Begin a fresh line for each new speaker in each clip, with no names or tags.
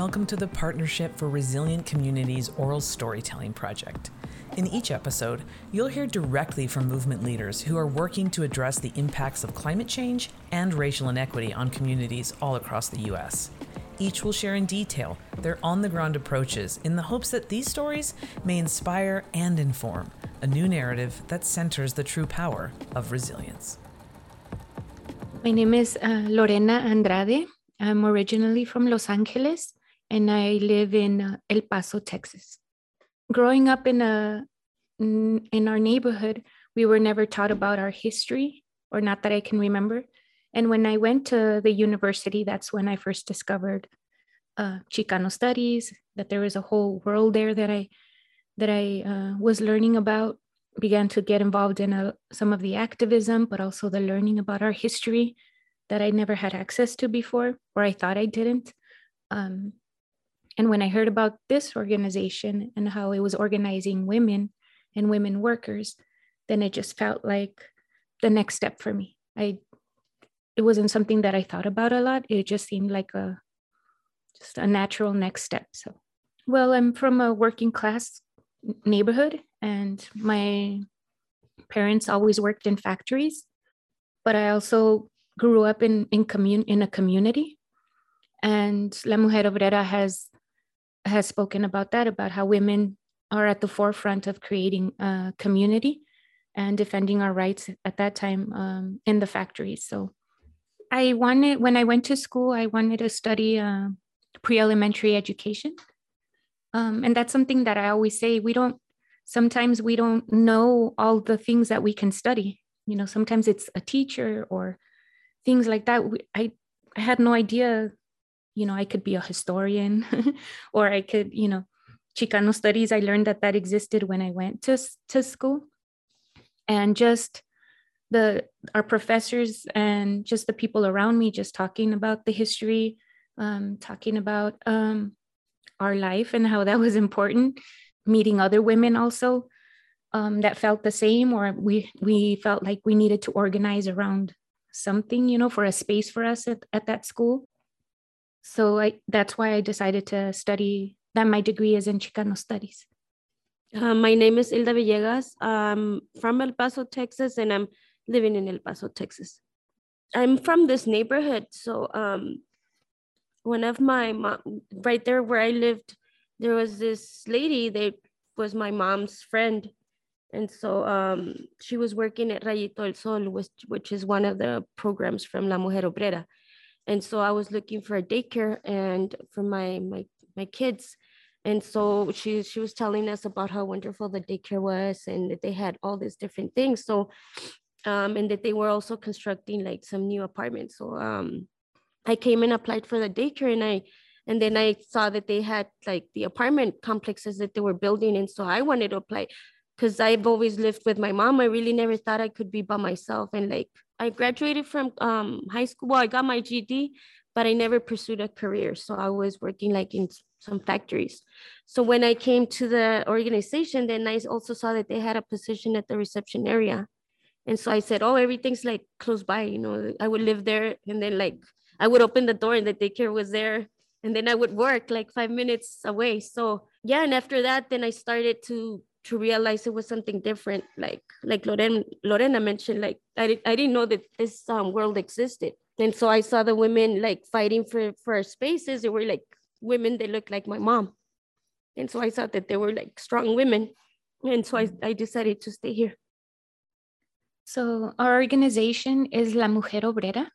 welcome to the Partnership for Resilient Communities Oral Storytelling Project. In each episode, you'll hear directly from movement leaders who are working to address the impacts of climate change and racial inequity on communities all across the U.S. Each will share in detail their on the ground approaches in the hopes that these stories may inspire and inform a new narrative that centers the true power of resilience.
My name is uh, Lorena Andrade. I'm originally from Los Angeles and I live in El Paso, Texas. Growing up in a in our neighborhood, we were never taught about our history, or not that I can remember. And when I went to the university, that's when I first discovered uh, Chicano studies. That there was a whole world there that I that I uh, was learning about. Began to get involved in a, uh, some of the activism, but also the learning about our history that I never had access to before, or I thought I didn't. Um, and when I heard about this organization and how it was organizing women and women workers, then it just felt like the next step for me. I it wasn't something that I thought about a lot. It just seemed like a just a natural next step. So, well, I'm from a working class neighborhood and my parents always worked in factories, but I also grew up in in commun in a community and La Mujer Obrera has has spoken about that, about how women are at the forefront of creating a community and defending our rights at that time um, in the factories. So I wanted, when I went to school, I wanted to study uh, pre-elementary education. Um, and that's something that I always say, we don't, sometimes we don't know all the things that we can study. You know, sometimes it's a teacher or things like that. I, I had no idea you know i could be a historian or i could you know chicano studies i learned that that existed when i went to, to school. And just the our professors and just the people around me just talking about the history um, talking about um, our life and how that was important meeting other women also um, that felt the same or we we felt like we needed to organize around something you know for a space for us at, at that school so I, that's why I decided to study that my degree is in Chicano studies.
Uh, my name is Hilda Villegas. I'm from El Paso, Texas, and I'm living in El Paso, Texas. I'm from this neighborhood. So um, one of my mom, right there where I lived, there was this lady that was my mom's friend. And so um, she was working at Rayito El Sol, which, which is one of the programs from La Mujer Obrera and so i was looking for a daycare and for my my my kids. And so she she was telling us about how wonderful the daycare was and that they had all these different things. So um and that they were also constructing like some new apartments. So um i came and applied for the daycare and i and then i saw that they had like the apartment complexes that they were building. And so i wanted to apply because I've always lived with my mom. I really never thought I could be by myself. And like I graduated from um, high school. Well, I got my GED, but I never pursued a career. So I was working like in some factories. So when I came to the organization, then I also saw that they had a position at the reception area. And so I said, oh, everything's like close by, you know, I would live there. And then like I would open the door and the daycare was there. And then I would work like five minutes away. So yeah, and after that, then I started to to realize it was something different like like lorena lorena mentioned like i, did, I didn't know that this um, world existed. And so i saw the women like fighting for for spaces. They were like women that looked like my mom. And so i thought that they were like strong women. And so i, I decided to stay here.
So our organization is la mujer obrera.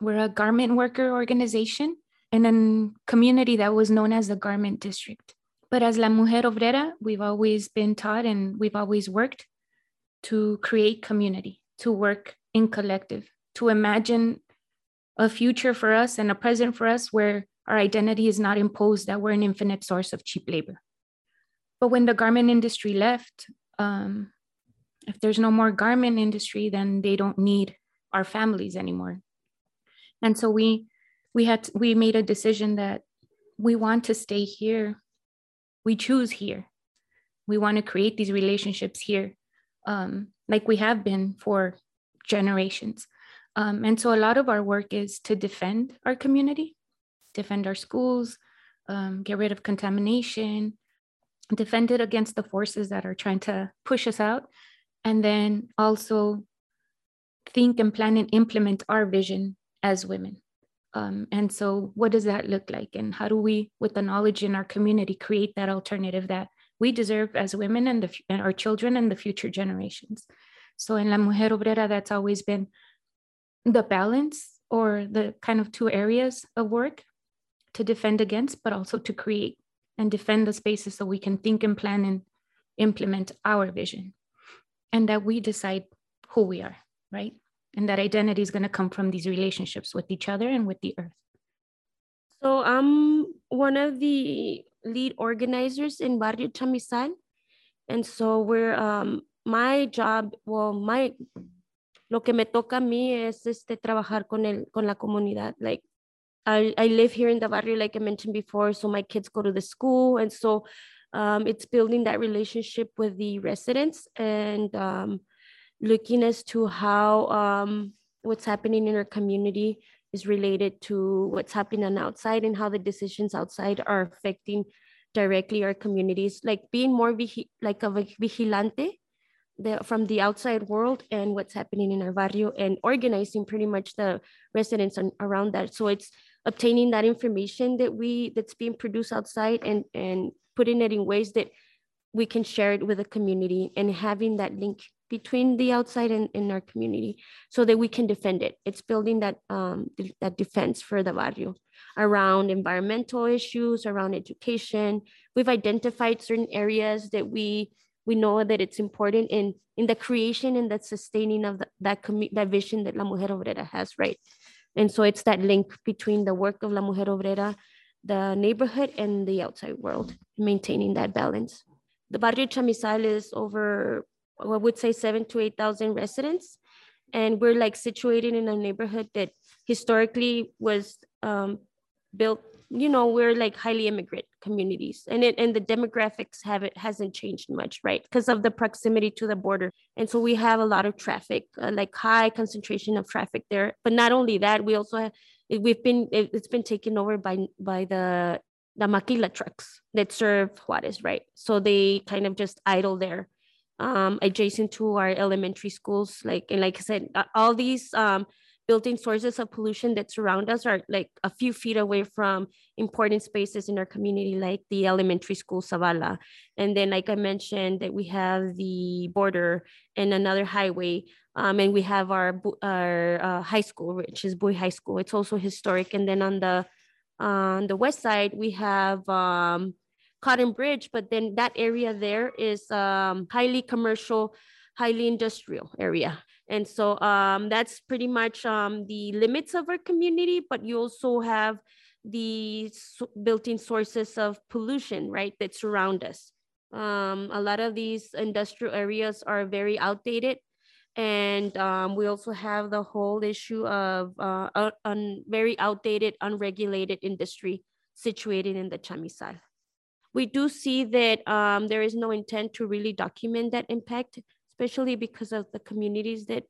We're a garment worker organization in a community that was known as the garment district but as La Mujer Obrera, we've always been taught and we've always worked to create community, to work in collective, to imagine a future for us and a present for us where our identity is not imposed that we're an infinite source of cheap labor. But when the garment industry left, um, if there's no more garment industry, then they don't need our families anymore. And so we we had we made a decision that we want to stay here we choose here. We want to create these relationships here, um, like we have been for generations. Um, and so a lot of our work is to defend our community, defend our schools, um, get rid of contamination, defend it against the forces that are trying to push us out, and then also think and plan and implement our vision as women. Um, and so, what does that look like? And how do we, with the knowledge in our community, create that alternative that we deserve as women and, the, and our children and the future generations? So, in La Mujer Obrera, that's always been the balance or the kind of two areas of work to defend against, but also to create and defend the spaces so we can think and plan and implement our vision and that we decide who we are, right? And that identity is going to come from these relationships with each other and with the earth.
So I'm one of the lead organizers in Barrio Chamizal. And so we're, um, my job, well, my, lo que me toca a mí es este, trabajar con, el, con la comunidad. Like I, I live here in the barrio, like I mentioned before, so my kids go to the school. And so um, it's building that relationship with the residents and um, looking as to how um, what's happening in our community is related to what's happening on outside and how the decisions outside are affecting directly our communities, like being more like a vigilante the, from the outside world and what's happening in our barrio and organizing pretty much the residents on, around that. So it's obtaining that information that we that's being produced outside and and putting it in ways that we can share it with the community and having that link between the outside and in our community so that we can defend it. It's building that um, that defense for the barrio around environmental issues, around education. We've identified certain areas that we we know that it's important in in the creation and the sustaining of the, that that vision that La Mujer Obrera has, right? And so it's that link between the work of La Mujer Obrera, the neighborhood, and the outside world, maintaining that balance. The Barrio Chamizal is over, I would say, seven to 8,000 residents. And we're like situated in a neighborhood that historically was um, built you know we're like highly immigrant communities. And it and the demographics have it hasn't changed much right? Because of the proximity to the border. And so we have a lot of traffic uh, like high concentration of traffic there. But not only that we also have we've been it, has been taken over by by the the maquila trucks that serve Juarez right? So they kind of just idle there um adjacent to our elementary schools like and like I said all these um sources of pollution that surround us are like a few feet away from important spaces in our community, like the elementary school Zavala. And then, like I mentioned, that we have the border and another highway. Um, and we have our, our uh, high school, which is Bowie High School. It's also historic. And then on the on the west side, we have um, Cotton Bridge, but then that area there is um, highly commercial, highly industrial area. And so um, that's pretty much um, the limits of our community, but you also have the built-in sources of pollution, right, that surround us. Um, a lot of these industrial areas are very outdated. And um, we also have the whole issue of uh, a, a very outdated, unregulated industry situated in the Chamizal. We do see that um, there is no intent to really document that impact especially because of the communities that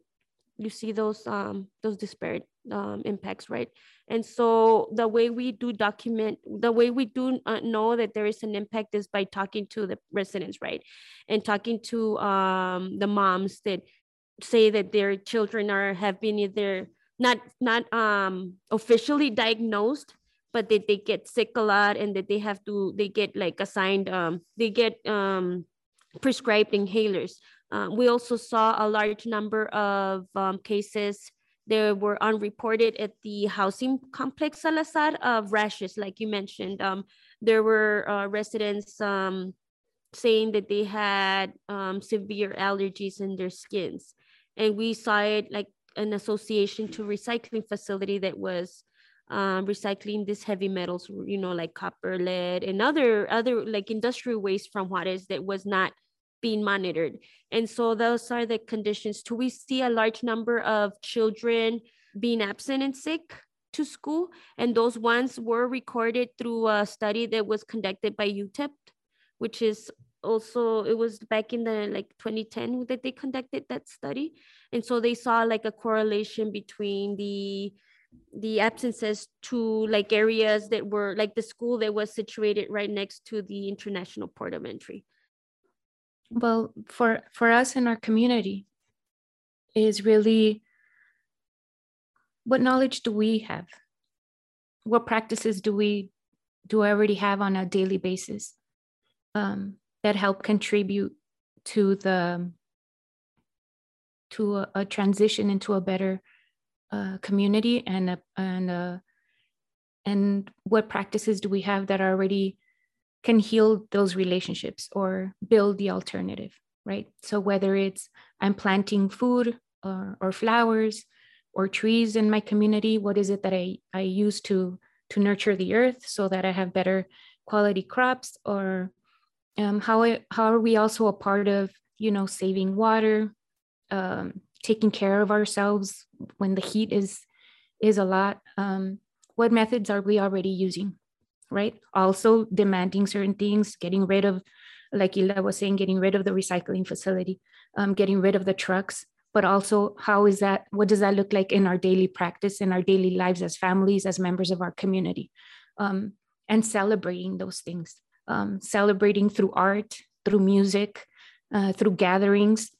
you see those um, those disparate um, impacts, right? And so the way we do document, the way we do uh, know that there is an impact is by talking to the residents, right? And talking to um, the moms that say that their children are have been either not not um, officially diagnosed, but that they get sick a lot and that they have to they get like assigned um, they get um, prescribed inhalers uh, we also saw a large number of um, cases that were unreported at the housing complex Salazar of rashes, like you mentioned. Um, there were uh, residents um, saying that they had um, severe allergies in their skins. And we saw it like an association to recycling facility that was um, recycling these heavy metals, you know, like copper, lead, and other other like industrial waste from Juarez that was not being monitored. And so those are the conditions. Do we see a large number of children being absent and sick to school? And those ones were recorded through a study that was conducted by UTEP, which is also it was back in the like 2010 that they conducted that study and so they saw like a correlation between the the absences to like areas that were like the school that was situated right next to the international port of entry.
Well for for us in our community is really what knowledge do we have? What practices do we do I already have on a daily basis um, that help contribute to the to a, a transition into a better uh, community and a, and a, and what practices do we have that already can heal those relationships or build the alternative right? So whether it's i'm planting food or, or flowers or trees in my community what is it that i i use to to nurture the earth so that i have better quality crops? Or um, how, how are we also a part of you know saving water um, taking care of ourselves when the heat is is a lot um, what methods are we already using right? Also demanding certain things getting rid of like Hilda was saying getting rid of the recycling facility um, getting rid of the trucks but also how is that what does that look like in our daily practice in our daily lives as families as members of our community? Um, and celebrating those things um, celebrating through art through music uh, through gatherings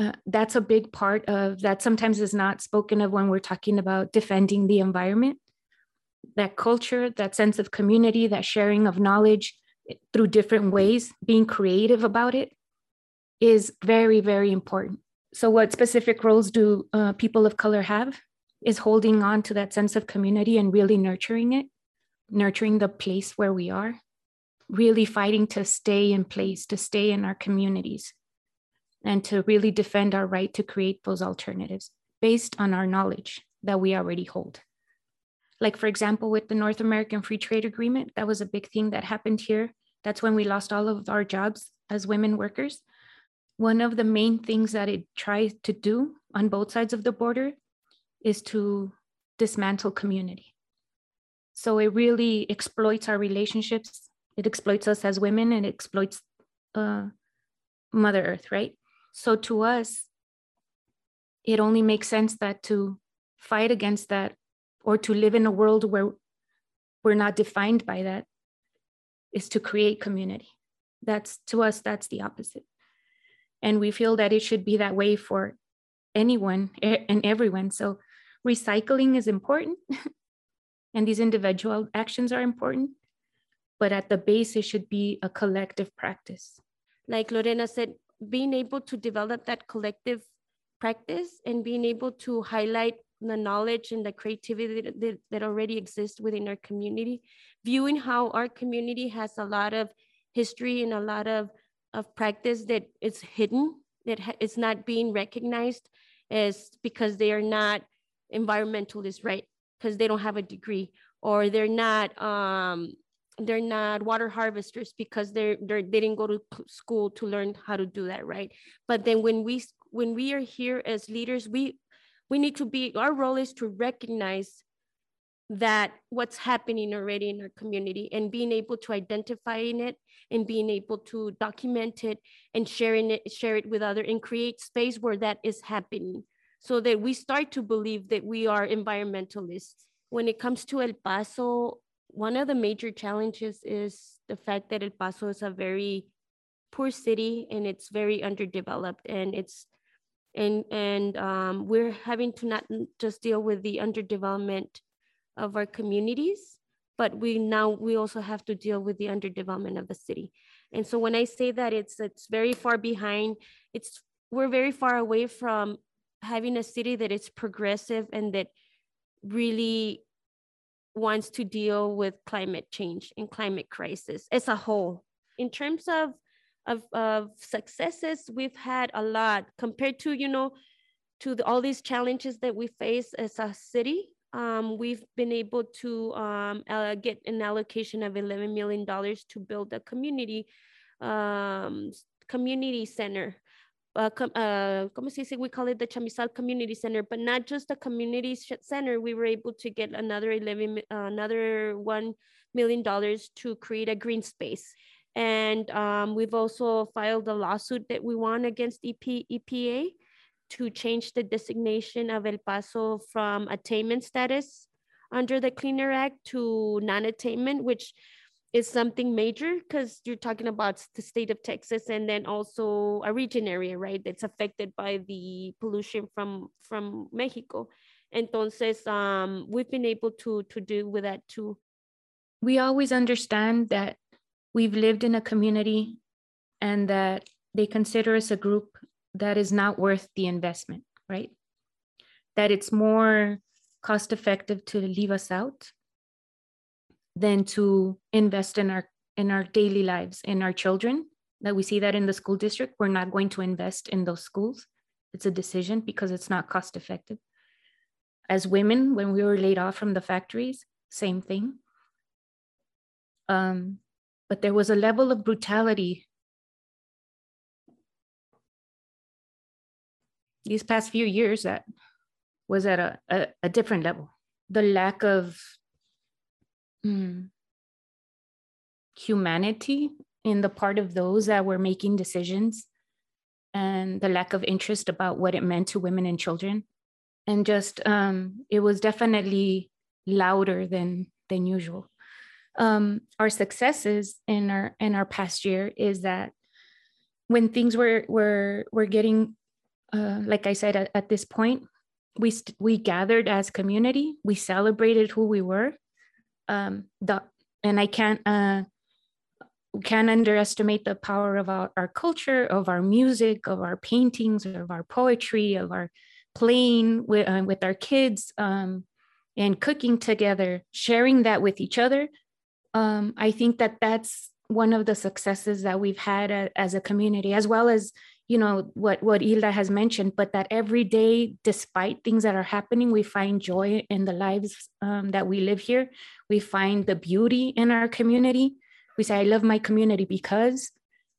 uh, that's a big part of that sometimes is not spoken of when we're talking about defending the environment. That culture that sense of community that sharing of knowledge through different ways being creative about it is very very important. So what specific roles do uh, people of color have is holding on to that sense of community and really nurturing it nurturing the place where we are really fighting to stay in place to stay in our communities and to really defend our right to create those alternatives based on our knowledge that we already hold. Like, for example, with the North American Free Trade Agreement, that was a big thing that happened here. That's when we lost all of our jobs as women workers. One of the main things that it tries to do on both sides of the border is to dismantle community. So it really exploits our relationships. It exploits us as women and it exploits uh, Mother Earth, right? So to us, it only makes sense that to fight against that or to live in a world where we're not defined by that is to create community. That's to us, that's the opposite. And we feel that it should be that way for anyone and everyone. So recycling is important and these individual actions are important, but at the base, it should be a collective practice.
Like Lorena said, being able to develop that collective practice and being able to highlight the knowledge and the creativity that, that, already exists within our community, viewing how our community has a lot of history and a lot of, of practice that is hidden, that it's not being recognized is because they are not environmentalists, right? Because they don't have a degree or they're not um, they're not water harvesters because they're, they're they didn't go to school to learn how to do that right? But then when we when we are here as leaders we we need to be our role is to recognize that what's happening already in our community and being able to identify in it and being able to document it and sharing it share it with other and create space where that is happening. So that we start to believe that we are environmentalists. When it comes to el paso one of the major challenges is the fact that El Paso is a very poor city and it's very underdeveloped and it's and and um, we're having to not just deal with the underdevelopment of our communities but we now we also have to deal with the underdevelopment of the city. And so when i say that it's it's very far behind it's we're very far away from having a city that is progressive and that really wants to deal with climate change and climate crisis as a whole. In terms of, of, of successes, we've had a lot compared to, you know, to the, all these challenges that we face as a city. Um, we've been able to um, uh, get an allocation of $11 million to build a community um, community center uh, com, uh. We call it the Chamizal Community Center, but not just a community center. We were able to get another 11, uh, another $1 million to create a green space. And um, we've also filed a lawsuit that we won against EP, EPA to change the designation of El Paso from attainment status under the Clean Air Act to non-attainment, which is something major because you're talking about the state of Texas and then also a region area, right? That's affected by the pollution from from Mexico. Entonces, um, we've been able to to deal with that too.
We always understand that we've lived in a community and that they consider us a group that is not worth the investment, right? That it's more cost effective to leave us out than to invest in our in our daily lives in our children that we see that in the school district. We're not going to invest in those schools. It's a decision because it's not cost effective. As women when we were laid off from the factories same thing. Um, but there was a level of brutality these past few years that was at a, a, a different level. The lack of humanity in the part of those that were making decisions and the lack of interest about what it meant to women and children. And just um, it was definitely louder than than usual. Um, our successes in our in our past year is that when things were were were getting uh, like i said at, at this point we st- we gathered as community we celebrated who we were. Um, the, and I can't uh, can't underestimate the power of our, our culture, of our music, of our paintings, of our poetry, of our playing with, uh, with our kids um, and cooking together, sharing that with each other. Um, I think that that's one of the successes that we've had a, as a community, as well as you know what what Hilda has mentioned, but that every day, despite things that are happening, we find joy in the lives um, that we live here. We find the beauty in our community. We say, "I love my community because,"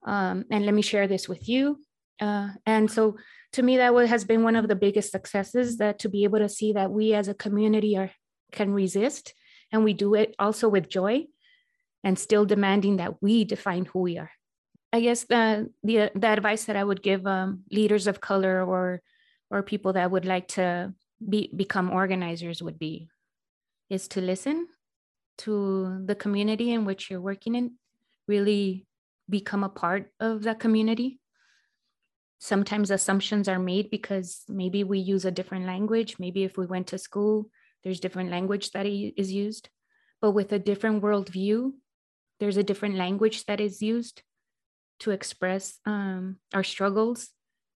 um, and let me share this with you. Uh, and so, to me, that has been one of the biggest successes. That to be able to see that we as a community are can resist, and we do it also with joy, and still demanding that we define who we are. I guess the the the advice that I would give um, leaders of color or or people that would like to be become organizers would be is to listen to the community in which you're working in, really become a part of that community. Sometimes assumptions are made because maybe we use a different language. Maybe if we went to school, there's different language that is used. But with a different worldview, there's a different language that is used to express um, our struggles,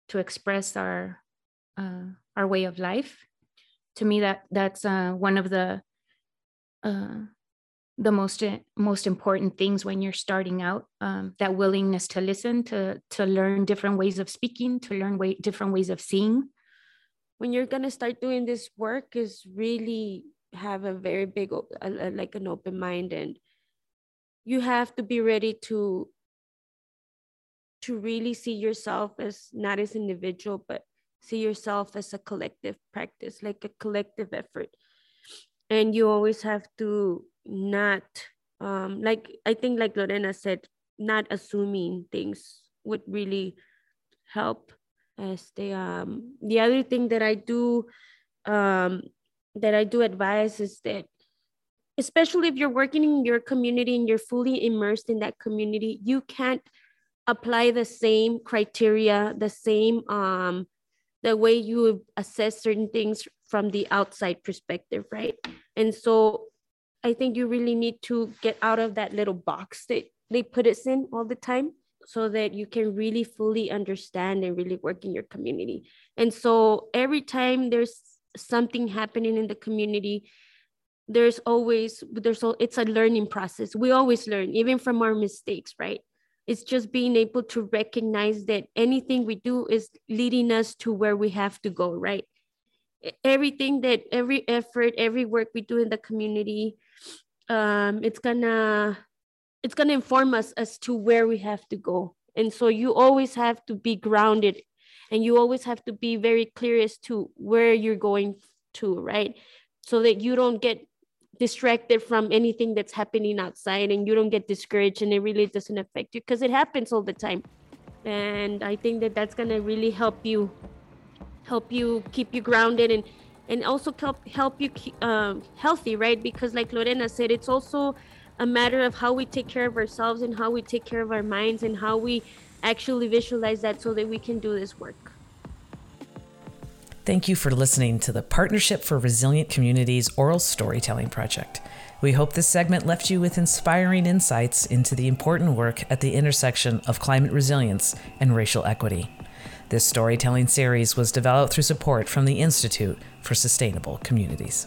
to express our uh, our way of life. To me, that that's uh, one of the uh, the most most important things when you're starting out. Um, that willingness to listen, to to learn different ways of speaking, to learn way, different ways of seeing.
When you're gonna start doing this work, is really have a very big like an open mind and you have to be ready to to really see yourself as not as individual but see yourself as a collective practice like a collective effort and you always have to not um like i think like lorena said not assuming things would really help as the um the other thing that i do um that i do advise is that especially if you're working in your community and you're fully immersed in that community you can't apply the same criteria, the same um, the way you assess certain things from the outside perspective, right? And so I think you really need to get out of that little box that they put us in all the time so that you can really fully understand and really work in your community. And so every time there's something happening in the community, there's always there's all it's a learning process. We always learn even from our mistakes, right? it's just being able to recognize that anything we do is leading us to where we have to go right everything that every effort every work we do in the community um, it's gonna it's gonna inform us as to where we have to go. And so you always have to be grounded and you always have to be very clear as to where you're going to right? So that you don't get distracted from anything that's happening outside and you don't get discouraged and it really doesn't affect you because it happens all the time. And i think that that's going to really help you help you keep you grounded and and also help help you um, healthy, right? Because like Lorena said, it's also a matter of how we take care of ourselves and how we take care of our minds and how we actually visualize that so that we can do this work.
Thank you for listening to the Partnership for Resilient Communities Oral Storytelling Project. We hope this segment left you with inspiring insights into the important work at the intersection of climate resilience and racial equity. This storytelling series was developed through support from the Institute for Sustainable Communities.